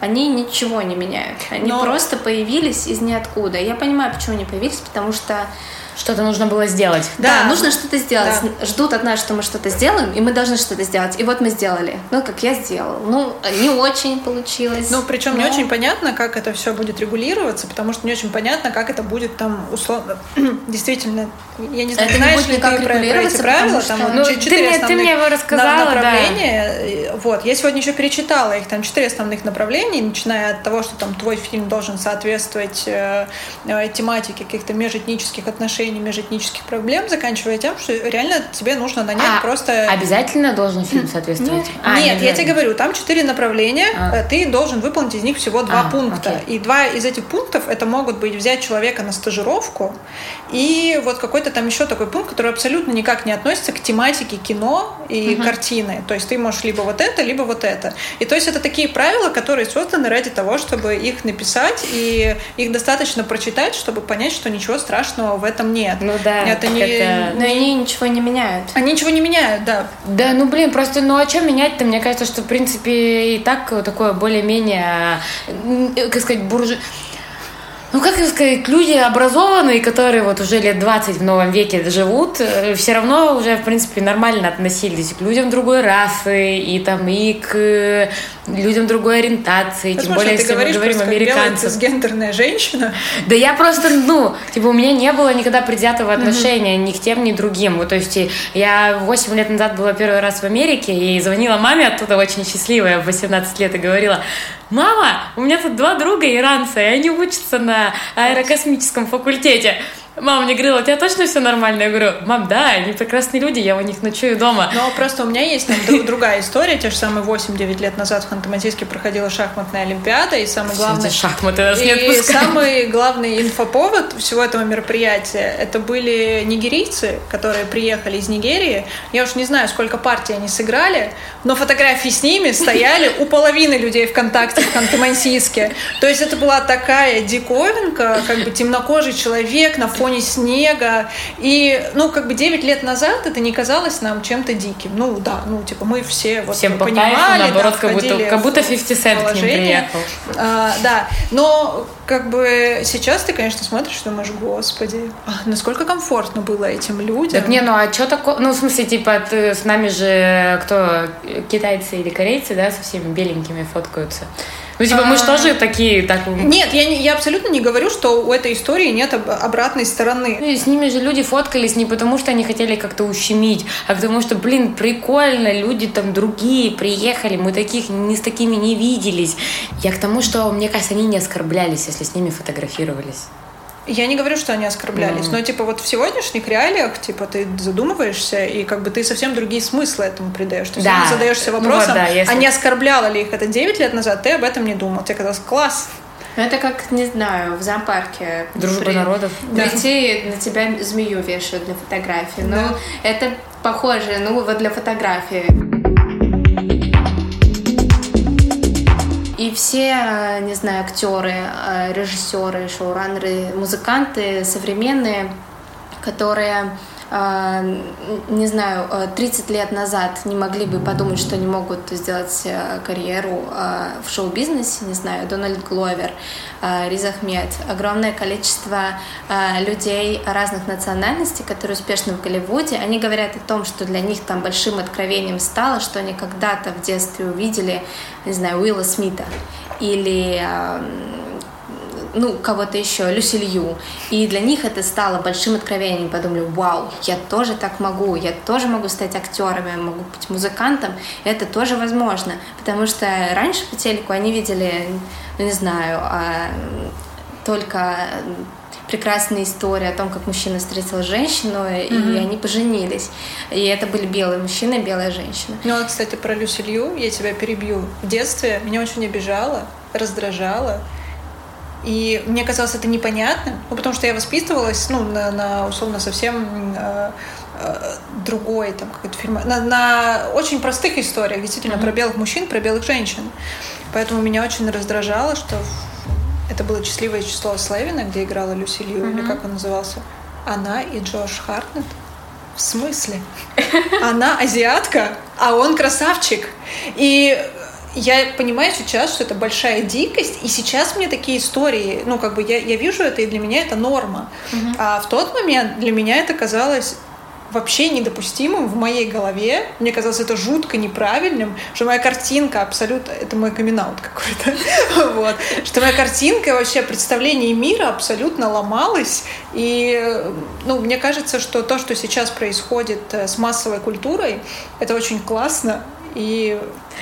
C: они ничего не меняют. Они Но... просто появились из ниоткуда. Я понимаю, почему они появились, потому что
A: что-то нужно было сделать.
C: Да, да нужно что-то сделать. Да. Ждут от нас, что мы что-то сделаем, и мы должны что-то сделать. И вот мы сделали. Ну, как я сделал. Ну, не очень получилось.
B: Ну, причем но... не очень понятно, как это все будет регулироваться, потому что не очень понятно, как это будет там условно. Действительно, я не знаю, это знаешь ли ты про, про эти правила? Что... Там
A: ну, четыре ты, основных ты мне его рассказала,
B: направления. Да. Вот, я сегодня еще перечитала их, там четыре основных направления, начиная от того, что там твой фильм должен соответствовать э, э, тематике каких-то межэтнических отношений решение межэтнических проблем, заканчивая тем, что реально тебе нужно нанять а, просто...
A: Обязательно должен фильм соответствовать?
B: Ну, а, нет, я тебе говорю, там четыре направления, а. Э, ты должен выполнить из них всего два а, пункта. Окей. И два из этих пунктов это могут быть взять человека на стажировку и вот какой-то там еще такой пункт, который абсолютно никак не относится к тематике кино и угу. картины. То есть ты можешь либо вот это, либо вот это. И то есть это такие правила, которые созданы ради того, чтобы их написать и их достаточно прочитать, чтобы понять, что ничего страшного в этом нет.
A: Ну да.
C: Это не... Это... Но они ничего не меняют.
B: Они ничего не меняют, да.
A: Да, ну блин, просто, ну а что менять-то? Мне кажется, что в принципе и так такое более-менее, как сказать, буржу ну, как сказать, люди образованные, которые вот уже лет 20 в новом веке живут, э, все равно уже, в принципе, нормально относились к людям другой расы и там и к э, людям другой ориентации,
B: Возможно, тем более, если мы говорим американцев. гендерная женщина.
A: Да я просто, ну, типа, у меня не было никогда предвзятого отношения ни к тем, ни к другим. Вот, то есть я 8 лет назад была первый раз в Америке и звонила маме оттуда очень счастливая в 18 лет и говорила, мама, у меня тут два друга иранца, и они учатся на аэрокосмическом факультете. Мама мне говорила, у тебя точно все нормально? Я говорю, мам, да, они прекрасные люди, я у них ночую дома.
B: Но просто у меня есть там другая история. Те же самые 8-9 лет назад в Ханты-Мансийске проходила шахматная олимпиада, и самый главный...
A: Шахматы нас
B: И самый главный инфоповод всего этого мероприятия, это были нигерийцы, которые приехали из Нигерии. Я уж не знаю, сколько партий они сыграли, но фотографии с ними стояли у половины людей ВКонтакте в Ханты-Мансийске. То есть это была такая диковинка, как бы темнокожий человек на фоне фоне снега. И, ну, как бы 9 лет назад это не казалось нам чем-то диким. Ну, да, ну, типа, мы все вот
A: Всем
B: понимали,
A: кайфу, наоборот, да, как будто, как будто 50 Cent к ним приехал.
B: А, да, но как бы сейчас ты, конечно, смотришь думаешь, господи, а насколько комфортно было этим людям.
A: Так не, ну а что такое? Ну, в смысле, типа, ты, с нами же кто, китайцы или корейцы, да, со всеми беленькими фоткаются. Ну, типа, мы же тоже такие... Так...
B: Нет, я, я абсолютно не говорю, что у этой истории нет обратной стороны.
A: Ну, с ними же люди фоткались не потому, что они хотели как-то ущемить, а потому что, блин, прикольно, люди там другие приехали, мы таких не с такими не виделись. Я к тому, что, мне кажется, они не оскорблялись, если с ними фотографировались.
B: Я не говорю, что они оскорблялись, mm. но типа вот в сегодняшних реалиях, типа ты задумываешься и как бы ты совсем другие смыслы этому придаешь. То есть да. ты задаешься вопросом, ну, вот, да, если... а не оскорбляла ли их это 9 лет назад, ты об этом не думал. Тебе казалось, класс,
C: ну, это как, не знаю, в зоопарке.
A: Дружба при... народов.
C: Прийти, да. на тебя змею вешают для фотографии. Да. Ну, это похоже, ну, вот для фотографии. И все, не знаю, актеры, э, режиссеры, шоураннеры, музыканты современные, которые не знаю, 30 лет назад не могли бы подумать, что они могут сделать э, карьеру а, в шоу-бизнесе, не знаю, Дональд Гловер, а, Риз Ахмед, огромное количество людей разных национальностей, которые успешны в Голливуде, они говорят о том, что для них там большим откровением стало, что они когда-то в детстве увидели, не знаю, Уилла Смита или ну, кого-то еще, Люсилью. И для них это стало большим откровением. Подумали, вау, я тоже так могу, я тоже могу стать актером, я могу быть музыкантом. Это тоже возможно. Потому что раньше по телеку они видели, ну, не знаю, а, только прекрасная история о том, как мужчина встретил женщину, mm-hmm. и они поженились. И это были белые мужчина и белая женщина.
B: Ну, а, кстати, про Люси Лью я тебя перебью. В детстве меня очень обижало, раздражало. И мне казалось это непонятным, ну, потому что я воспитывалась ну, на, на условно совсем э, э, другой там какой-то фильм, на, на очень простых историях, действительно, mm-hmm. про белых мужчин, про белых женщин. Поэтому меня очень раздражало, что это было «Счастливое число Слевина», где играла Люси Лью, mm-hmm. или как он назывался? Она и Джош Хартнет. В смысле? Она азиатка, а он красавчик. И я понимаю сейчас, что это большая дикость, и сейчас мне такие истории, ну, как бы я, я вижу это, и для меня это норма. Uh-huh. А в тот момент для меня это казалось вообще недопустимым в моей голове. Мне казалось это жутко неправильным, что моя картинка абсолютно... Это мой камин какой-то. вот. Что моя картинка вообще представление мира абсолютно ломалась. И ну, мне кажется, что то, что сейчас происходит э, с массовой культурой, это очень классно. И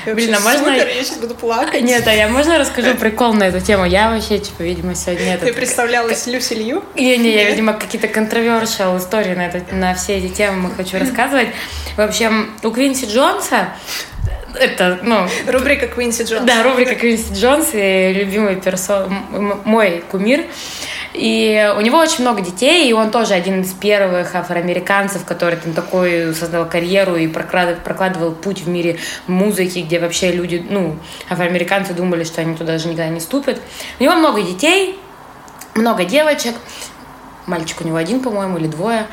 A: Блин, а можно...
B: Супер, я сейчас буду плакать.
A: Нет, а я можно расскажу прикол на эту тему? Я вообще, типа, видимо, сегодня...
B: Ты представлялась Люси Лью?
A: Не, не, я, видимо, какие-то контровершал истории на, это, на все эти темы хочу рассказывать. В общем, у Квинси Джонса это, ну...
B: Рубрика Квинси Джонс.
A: Да, рубрика Квинси Джонс и любимый персон... мой кумир. И у него очень много детей, и он тоже один из первых афроамериканцев, который там такой создал карьеру и прокладывал, прокладывал путь в мире музыки, где вообще люди, ну, афроамериканцы думали, что они туда даже никогда не ступят. У него много детей, много девочек, мальчик у него один, по-моему, или двое.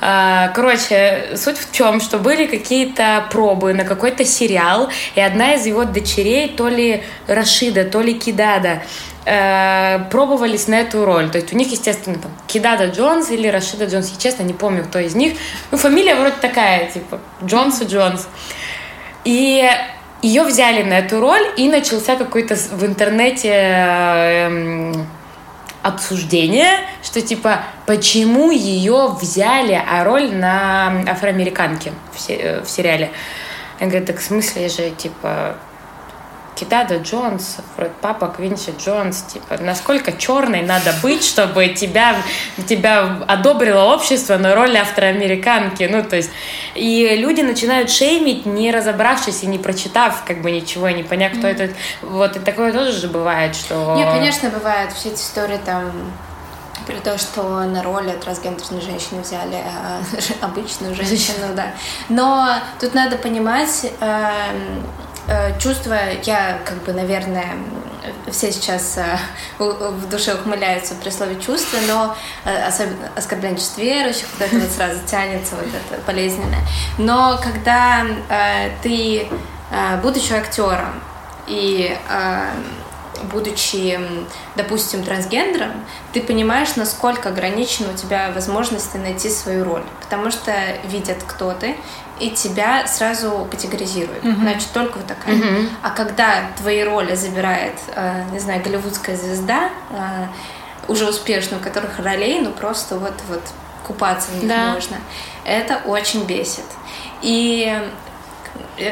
A: А, короче, суть в чем, что были какие-то пробы на какой-то сериал, и одна из его дочерей, то ли Рашида, то ли Кидада, э, пробовались на эту роль. То есть у них, естественно, там Кидада Джонс или Рашида Джонс. Я честно не помню, кто из них. Ну, фамилия вроде такая, типа Джонс и Джонс. И ее взяли на эту роль, и начался какой-то в интернете э, обсуждение, что типа почему ее взяли, а роль на афроамериканке э, в сериале. Я говорю, так в смысле же, типа, Кидада Джонс, папа Квинси Джонс, типа, насколько черной надо быть, чтобы тебя, тебя одобрило общество на роли афроамериканки, ну, то есть, и люди начинают шеймить, не разобравшись и не прочитав, как бы, ничего, не поняв, кто mm-hmm. это, вот, и такое тоже же бывает, что...
C: Не, конечно, бывает, все эти истории там при том, что на роли трансгендерной женщины взяли а, обычную женщину, да. Но тут надо понимать, эм, Э, чувства, я как бы, наверное, все сейчас э, в душе ухмыляются при слове чувства, но э, особенно оскорбление чувств верующих, вот это вот сразу тянется, вот это болезненное. Но когда ты, будучи актером и будучи, допустим, трансгендером, ты понимаешь, насколько ограничены у тебя возможности найти свою роль. Потому что видят, кто ты, и тебя сразу категоризируют. Mm-hmm. Значит, только вот такая. Mm-hmm. А когда твои роли забирает, э, не знаю, голливудская звезда, э, уже успешную, у которых ролей, ну просто вот, вот купаться в них да. можно, это очень бесит. И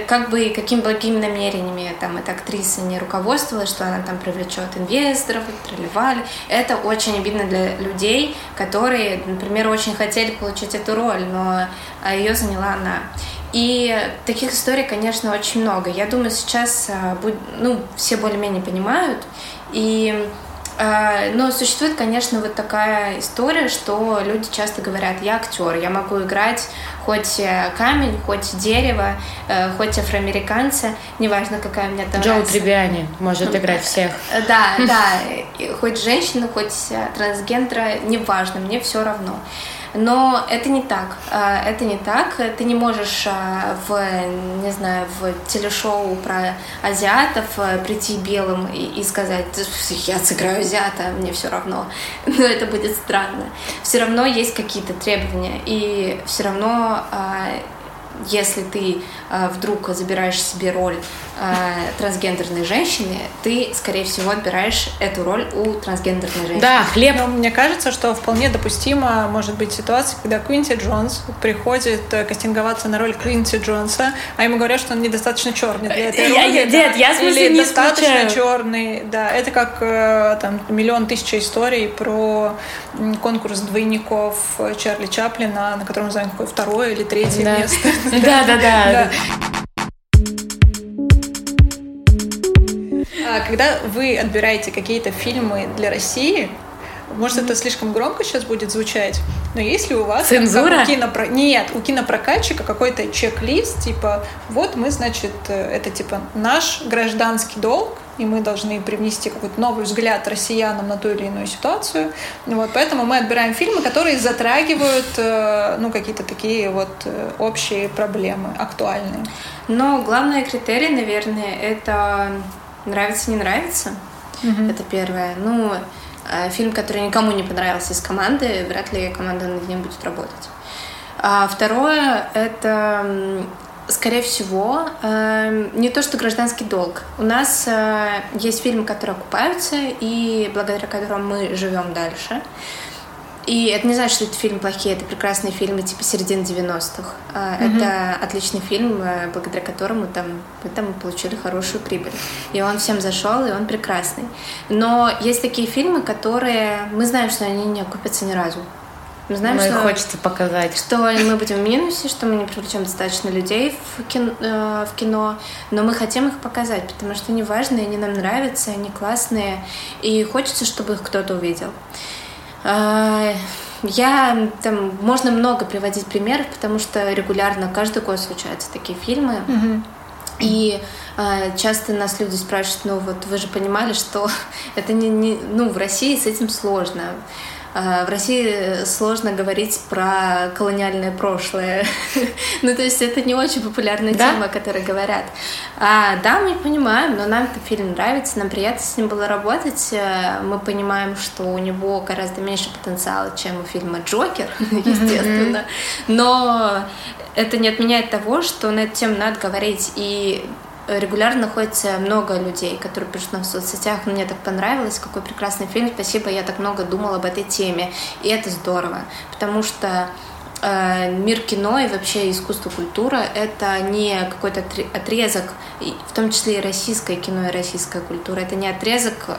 C: как бы какими благими намерениями там эта актриса не руководствовалась, что она там привлечет инвесторов, проливали. Это очень обидно для людей, которые, например, очень хотели получить эту роль, но а, ее заняла она. И таких историй, конечно, очень много. Я думаю, сейчас а, ну, все более-менее понимают. И но существует, конечно, вот такая история, что люди часто говорят, я актер, я могу играть хоть э, камень, хоть дерево, э, хоть афроамериканца, неважно, какая у меня там
A: Джоу Трибиани может играть всех.
C: Э, да, да, хоть женщину, хоть трансгендера, неважно, мне все равно. Но это не так. А, это не так. Ты не можешь а, в, не знаю, в телешоу про азиатов а, прийти белым и, сказать, я сыграю азиата, мне все равно. Но это будет странно. Все равно есть какие-то требования. И все равно если ты вдруг забираешь себе роль э, трансгендерной женщины, ты, скорее всего, отбираешь эту роль у трансгендерной женщины.
A: Да, хлеб.
B: Но мне кажется, что вполне допустимо может быть ситуация, когда Квинси Джонс приходит э, кастинговаться на роль Квинси Джонса, а ему говорят, что он недостаточно черный для этой роли.
A: Я, я, нет, я в смысле
B: Или
A: не
B: достаточно
A: исключаю.
B: черный. Да, это как э, там миллион тысяч историй про конкурс двойников э, Чарли Чаплина, на котором, не знаю, какое второе или третье
A: Да.
B: место.
A: Да, да, да.
B: А Когда вы отбираете какие-то фильмы для России, может, это слишком громко сейчас будет звучать, но есть ли у вас... как
A: Цензура?
B: у кинопро- Нет, у кинопрокатчика какой-то чек-лист, типа, вот мы, значит, э, это типа наш гражданский долг, и мы должны привнести какой-то новый взгляд россиянам на ту или иную ситуацию. Вот, поэтому мы отбираем фильмы, которые затрагивают э, ну, какие-то такие вот э, общие проблемы, актуальные.
C: Но главный критерий, наверное, это нравится, не нравится. Это первое. Ну, э, фильм, который никому не понравился из команды, вряд ли команда над ним будет работать. А второе, это, скорее всего, э, не то, что гражданский долг. У нас э, есть фильмы, которые окупаются, и благодаря которым мы живем дальше. И это не значит, что это фильмы плохие, это прекрасные фильмы типа середины 90-х. А, Это отличный фильм, э, благодаря которому там, мы там получили хорошую прибыль. И он всем зашел, и он прекрасный. Но есть такие фильмы, которые мы знаем, что они не окупятся ни разу. Мы знаем,
A: Ну, и
C: что
A: хочется показать.
C: что мы будем в минусе, что мы не привлечем достаточно людей в кино, э, в кино, но мы хотим их показать, потому что они важные, они нам нравятся, они классные, и хочется, чтобы их кто-то увидел. А, Я там можно много приводить примеров, потому что регулярно каждый год случаются такие фильмы. И э, часто нас люди спрашивают, ну вот вы же понимали, что это не, не ну в России с этим сложно. Э, в России сложно говорить про колониальное прошлое. ну то есть это не очень популярная
A: Да?
C: тема, о которой говорят. А, да, мы понимаем, но нам этот фильм нравится, нам приятно с ним было работать. Э, Мы понимаем, что у него гораздо меньше потенциала, чем у фильма Джокер, естественно. Но это не отменяет того, что на эту тему надо говорить. И регулярно находится много людей, которые пишут нам в соцсетях, «Ну, мне так понравилось, какой прекрасный фильм, спасибо, я так много думала об этой теме. И это здорово, потому что э, мир кино и вообще искусство, культура — это не какой-то отре- отрезок, в том числе и российское кино и российская культура. Это не отрезок, э,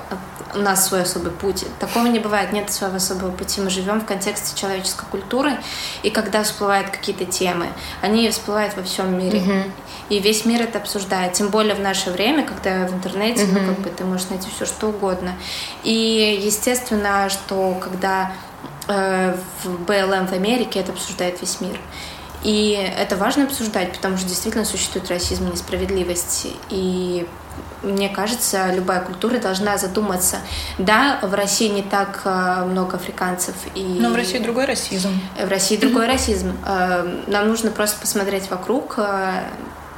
C: у нас свой особый путь. Такого не бывает, нет своего особого пути. Мы живем в контексте человеческой культуры, и когда всплывают какие-то темы, они всплывают во всем мире. И весь мир это обсуждает. Тем более в наше время, когда в интернете, ну, как бы ты можешь найти все что угодно. И естественно, что когда э, в БЛМ в Америке это обсуждает весь мир. И это важно обсуждать, потому что действительно существует расизм и несправедливость. И мне кажется, любая культура должна задуматься. Да, в России не так э, много африканцев. И...
B: Но в России другой расизм.
C: В России другой расизм. Э, Нам нужно просто посмотреть вокруг, э,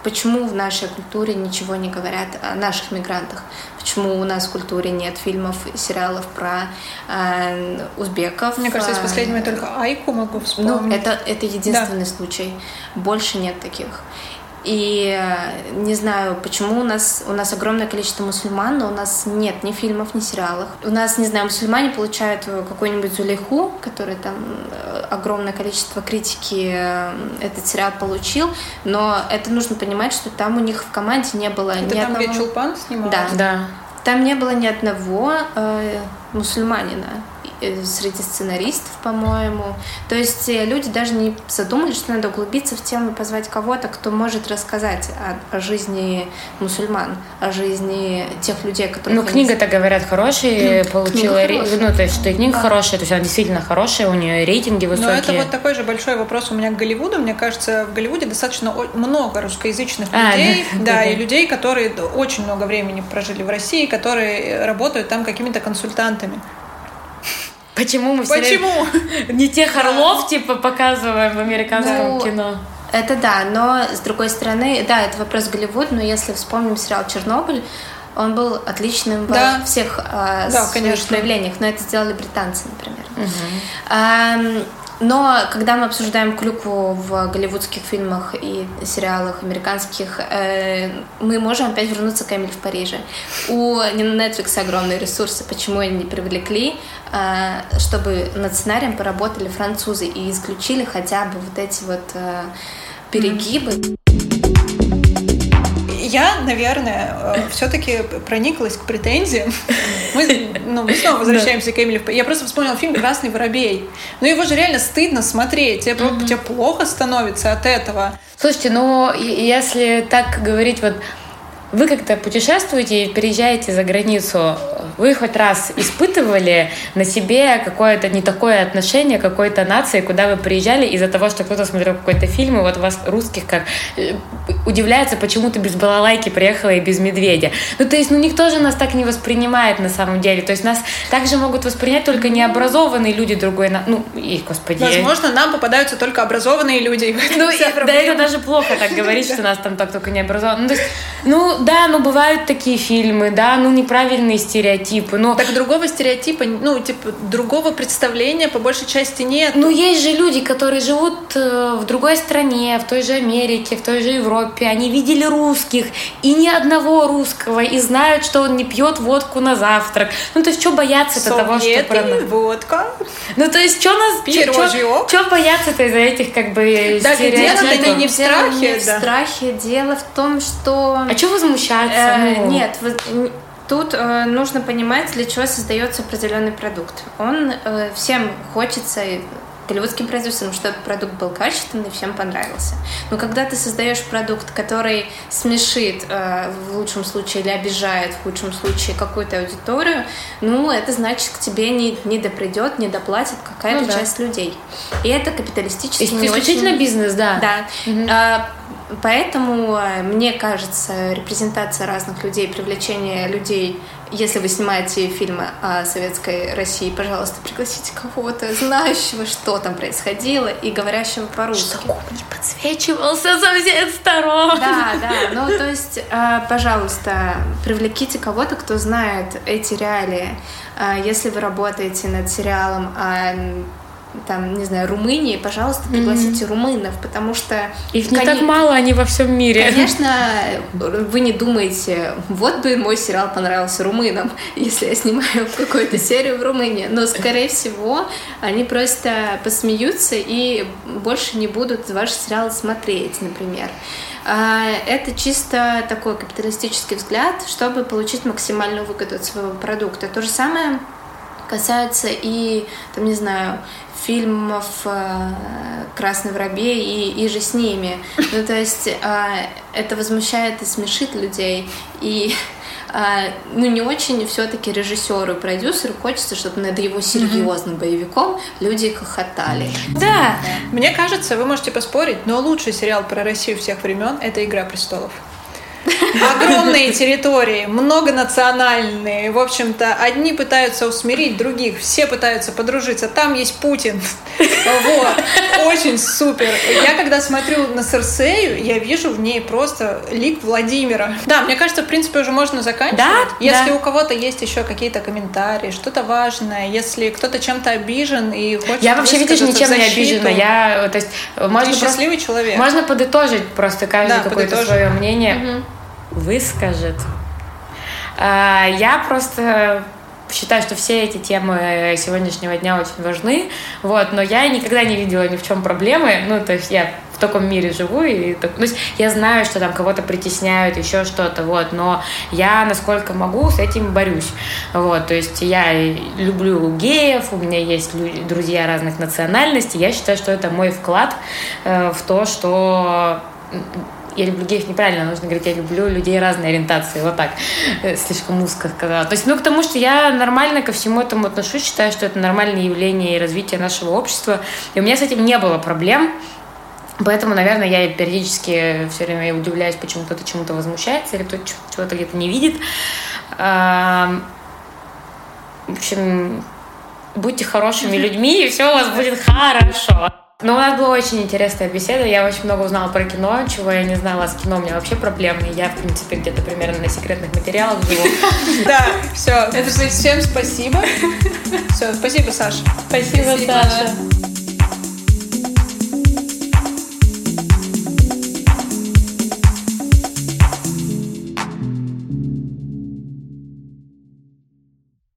C: почему в нашей культуре ничего не говорят о наших мигрантах, почему у нас в культуре нет фильмов и сериалов про э, узбеков.
B: Мне кажется, из
C: э,
B: последнего я только Айку могу вспомнить.
C: ну, это, это единственный случай. Больше нет таких. И э, не знаю, почему у нас, у нас огромное количество мусульман, но у нас нет ни фильмов, ни сериалов. У нас, не знаю, мусульмане получают э, какую-нибудь Зулейху, который там э, огромное количество критики этот сериал получил, но это нужно понимать, что там у них в команде не было
B: Это
C: ни
B: там,
C: одного...
B: где Чулпан снимал?
C: Да.
A: Да.
C: Там не было ни одного э, мусульманина среди сценаристов, по-моему. То есть э, люди даже не задумались, что надо углубиться в тему и позвать кого-то, кто может рассказать о, о жизни мусульман, о жизни тех людей, которые...
A: Ну, книга-то, говорят, хорошая, получила... ре-
C: хорошая.
A: Ну, то есть, что и книга хорошая, то есть она действительно хорошая, у нее рейтинги
B: Но
A: высокие.
B: это вот такой же большой вопрос у меня к Голливуду. Мне кажется, в Голливуде достаточно много русскоязычных
A: А,
B: людей,
A: да,
B: да,
A: да,
B: и
A: да.
B: людей, которые очень много времени прожили в России, которые работают там какими-то консультантами.
A: Почему мы все
B: Почему?
A: время не тех орлов, типа, показываем в американском
C: Ну,
A: кино?
C: Это да, но с другой стороны, да, это вопрос Голливуд, но если вспомним сериал «Чернобыль», он был отличным
B: Да.
C: во всех э,
B: Да,
C: своих
B: конечно.
C: проявлениях, но это сделали британцы, например. Ам, Но когда мы обсуждаем клюкву в голливудских фильмах и сериалах американских, э, мы можем опять вернуться к Эмили в Париже. У Netflix огромные ресурсы, почему они не привлекли, э, чтобы над сценарием поработали французы и исключили хотя бы вот эти вот э, перегибы. Mm-hmm
B: я, наверное, э, все-таки прониклась к претензиям. Мы, ну, мы снова возвращаемся к Эмили. Я просто вспомнила фильм «Красный воробей». Ну, его же реально стыдно смотреть. Тебе, mm-hmm. тебе плохо становится от этого.
A: Слушайте, ну, если так говорить, вот вы как-то путешествуете и переезжаете за границу, вы хоть раз испытывали на себе какое-то не такое отношение какой-то нации, куда вы приезжали из-за того, что кто-то смотрел какой-то фильм, и вот вас русских как э, удивляется, почему ты без балалайки приехала и без медведя. Ну, то есть, ну, никто же нас так не воспринимает на самом деле. То есть, нас также могут воспринять только необразованные люди другой, ну, и, господи.
B: Возможно, нам попадаются только образованные люди.
A: Ну, да, это даже плохо так говорить, что нас там так только не образованы. Ну, то есть, ну, да, ну бывают такие фильмы, да, ну неправильные стереотипы, но...
B: Так другого стереотипа, ну, типа, другого представления по большей части нет.
A: Ну, есть же люди, которые живут э, в другой стране, в той же Америке, в той же Европе, они видели русских, и ни одного русского, и знают, что он не пьет водку на завтрак. Ну, то есть, что бояться-то того, что...
B: про водка.
A: Ну, то есть, что нас... Что бояться-то из-за этих, как бы,
B: да, стереотипов?
C: дело не в страхе, в страхе, дело в том, что...
A: А что возмущаться?
C: Э, ну... Нет, Тут э, нужно понимать, для чего создается определенный продукт. Он э, всем хочется голливудским продюсерам, чтобы продукт был качественный, всем понравился. Но когда ты создаешь продукт, который смешит э, в лучшем случае или обижает в худшем случае какую-то аудиторию, ну, это значит, к тебе не, не допридет, не доплатит какая-то ну, да. часть людей. И это капиталистически не
A: исключительно очень... бизнес, да.
C: Да. Угу. А, Поэтому, э, мне кажется, репрезентация разных людей, привлечение людей, если вы снимаете фильмы о советской России, пожалуйста, пригласите кого-то, знающего, что там происходило, и говорящего по-русски.
A: Чтобы не подсвечивался со всех сторон.
C: Да, да, ну то есть, э, пожалуйста, привлеките кого-то, кто знает эти реалии. Э, если вы работаете над сериалом о там, не знаю, Румынии, пожалуйста, пригласите mm-hmm. румынов, потому что...
A: Их не кон... так мало, они во всем мире.
C: Конечно, вы не думаете, вот бы мой сериал понравился румынам, если я снимаю какую-то серию в Румынии, но, скорее всего, они просто посмеются и больше не будут ваш сериал смотреть, например. А, это чисто такой капиталистический взгляд, чтобы получить максимальную выгоду от своего продукта. То же самое касается и, там, не знаю, фильмов э, «Красный воробей» и, и же с ними. Ну, то есть э, это возмущает и смешит людей. И э, ну, не очень все-таки режиссеру и продюсеру хочется, чтобы над его серьезным mm-hmm. боевиком люди хохотали.
B: Да. Мне кажется, вы можете поспорить, но лучший сериал про Россию всех времен — это «Игра престолов». Огромные территории, многонациональные. В общем-то, одни пытаются усмирить других, все пытаются подружиться. Там есть Путин. Вот. Очень супер. Я когда смотрю на Серсею, я вижу в ней просто лик Владимира. Да, мне кажется, в принципе, уже можно заканчивать. Да? Если да. у кого-то есть еще какие-то комментарии, что-то важное, если кто-то чем-то обижен и хочет
A: Я вообще, видишь, ничем не обижена. Я, то есть, можно
B: Ты счастливый просто, человек.
A: Можно подытожить просто каждый да, какое-то свое мнение. Угу выскажет. А, я просто считаю, что все эти темы сегодняшнего дня очень важны, вот, но я никогда не видела ни в чем проблемы, ну, то есть я в таком мире живу, и, то есть я знаю, что там кого-то притесняют, еще что-то, вот, но я, насколько могу, с этим борюсь, вот, то есть я люблю геев, у меня есть друзья разных национальностей, я считаю, что это мой вклад э, в то, что я люблю геев неправильно, нужно говорить, я люблю людей разной ориентации, вот так, э, слишком узко сказала. То есть, ну, к тому, что я нормально ко всему этому отношусь, считаю, что это нормальное явление и развитие нашего общества, и у меня с этим не было проблем, Поэтому, наверное, я периодически все время удивляюсь, почему кто-то чему-то возмущается или кто-то чего-то где-то не видит. В общем, будьте хорошими людьми, и все у вас будет хорошо. Но у нас была очень интересная беседа. Я очень много узнала про кино, чего я не знала. С кино у меня вообще проблемы. Я, в принципе, где-то примерно на секретных материалах живу.
B: Да, все. Это всем спасибо. Все, спасибо, Саша.
A: Спасибо, Саша.